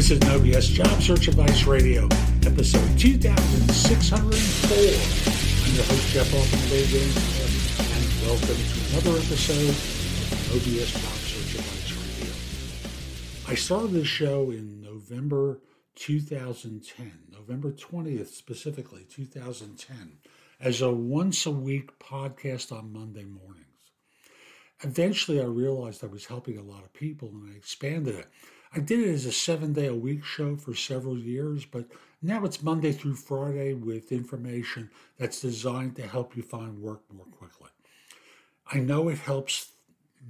This is No BS Job Search Advice Radio, episode 2604. I'm your host, Jeff Altman and welcome to another episode of No BS Job Search Advice Radio. I started this show in November 2010, November 20th specifically, 2010, as a once a week podcast on Monday mornings. Eventually, I realized I was helping a lot of people and I expanded it. I did it as a seven day a week show for several years, but now it's Monday through Friday with information that's designed to help you find work more quickly. I know it helps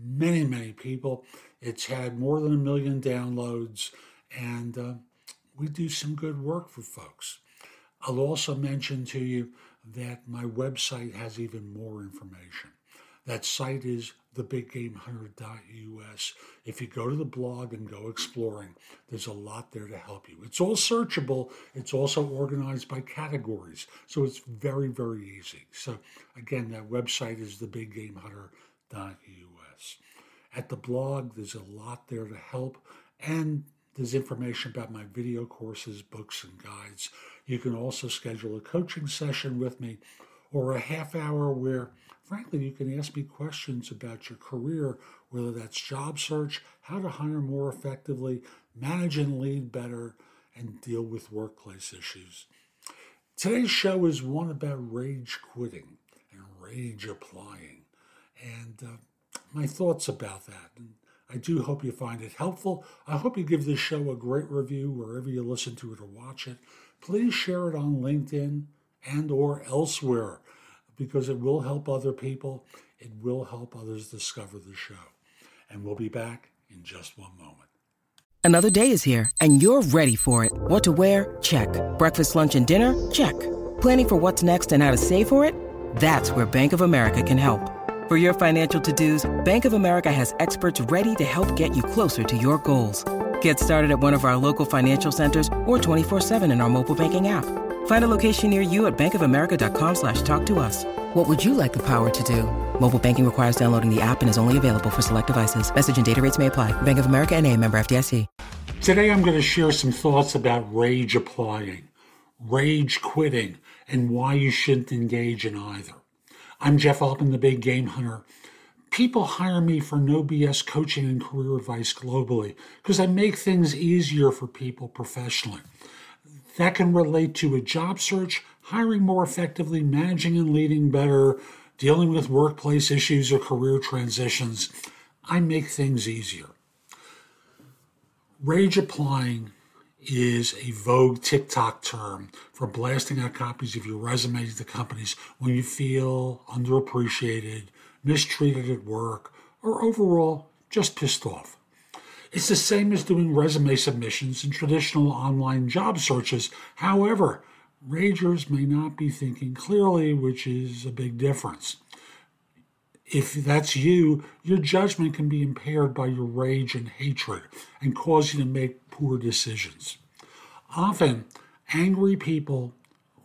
many, many people. It's had more than a million downloads, and uh, we do some good work for folks. I'll also mention to you that my website has even more information. That site is thebiggamehunter.us. If you go to the blog and go exploring, there's a lot there to help you. It's all searchable. It's also organized by categories. So it's very, very easy. So again, that website is thebiggamehunter.us. At the blog, there's a lot there to help. And there's information about my video courses, books, and guides. You can also schedule a coaching session with me or a half hour where frankly, you can ask me questions about your career, whether that's job search, how to hire more effectively, manage and lead better, and deal with workplace issues. Today's show is one about rage quitting and rage applying, and uh, my thoughts about that. And I do hope you find it helpful. I hope you give this show a great review wherever you listen to it or watch it. Please share it on LinkedIn and or elsewhere because it will help other people. It will help others discover the show. And we'll be back in just one moment. Another day is here, and you're ready for it. What to wear? Check. Breakfast, lunch, and dinner? Check. Planning for what's next and how to save for it? That's where Bank of America can help. For your financial to dos, Bank of America has experts ready to help get you closer to your goals. Get started at one of our local financial centers or 24 7 in our mobile banking app. Find a location near you at bankofamerica.com slash talk to us. What would you like the power to do? Mobile banking requires downloading the app and is only available for select devices. Message and data rates may apply. Bank of America and a member FDIC. Today I'm going to share some thoughts about rage applying, rage quitting, and why you shouldn't engage in either. I'm Jeff Altman, the Big Game Hunter. People hire me for no BS coaching and career advice globally because I make things easier for people professionally. That can relate to a job search, hiring more effectively, managing and leading better, dealing with workplace issues or career transitions. I make things easier. Rage applying is a vogue TikTok term for blasting out copies of your resume to companies when you feel underappreciated, mistreated at work, or overall just pissed off. It's the same as doing resume submissions and traditional online job searches. However, ragers may not be thinking clearly, which is a big difference. If that's you, your judgment can be impaired by your rage and hatred and cause you to make poor decisions. Often, angry people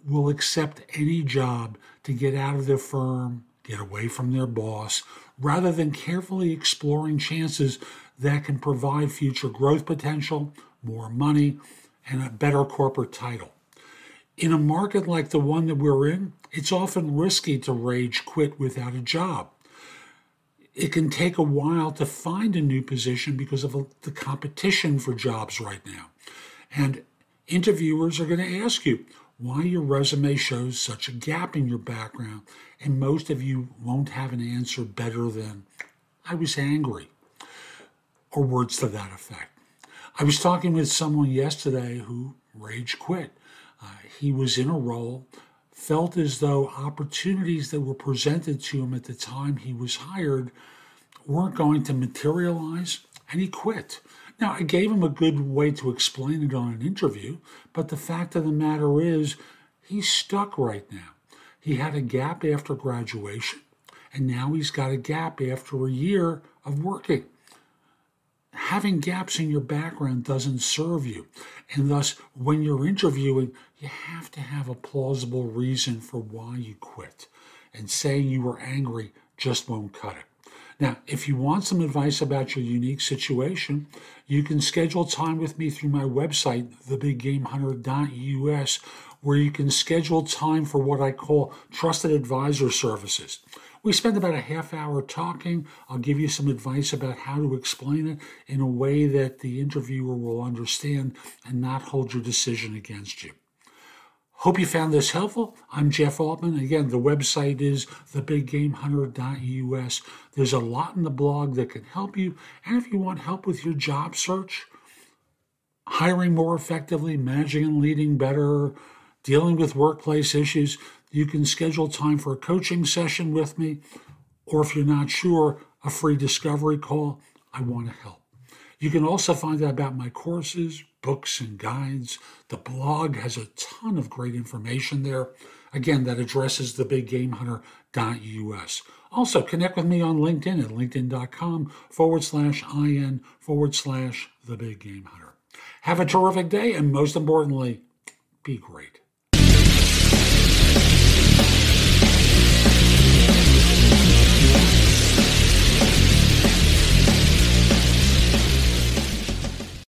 will accept any job to get out of their firm, get away from their boss, rather than carefully exploring chances that can provide future growth potential, more money, and a better corporate title. In a market like the one that we're in, it's often risky to rage quit without a job. It can take a while to find a new position because of the competition for jobs right now. And interviewers are going to ask you why your resume shows such a gap in your background, and most of you won't have an answer better than, I was angry or words to that effect. I was talking with someone yesterday who rage quit. Uh, he was in a role, felt as though opportunities that were presented to him at the time he was hired weren't going to materialize, and he quit. Now, I gave him a good way to explain it on an interview, but the fact of the matter is, he's stuck right now. He had a gap after graduation, and now he's got a gap after a year of working having gaps in your background doesn't serve you. And thus, when you're interviewing, you have to have a plausible reason for why you quit. And saying you were angry just won't cut it. Now, if you want some advice about your unique situation, you can schedule time with me through my website, thebiggamehunter.us, where you can schedule time for what I call trusted advisor services. We spend about a half hour talking. I'll give you some advice about how to explain it in a way that the interviewer will understand and not hold your decision against you. Hope you found this helpful. I'm Jeff Altman. Again, the website is thebiggamehunter.us. There's a lot in the blog that can help you. And if you want help with your job search, hiring more effectively, managing and leading better, dealing with workplace issues, you can schedule time for a coaching session with me. Or if you're not sure, a free discovery call. I want to help. You can also find out about my courses, books, and guides. The blog has a ton of great information there. Again, that address is thebiggamehunter.us. Also, connect with me on LinkedIn at linkedin.com forward slash in forward slash the big game hunter. Have a terrific day, and most importantly, be great.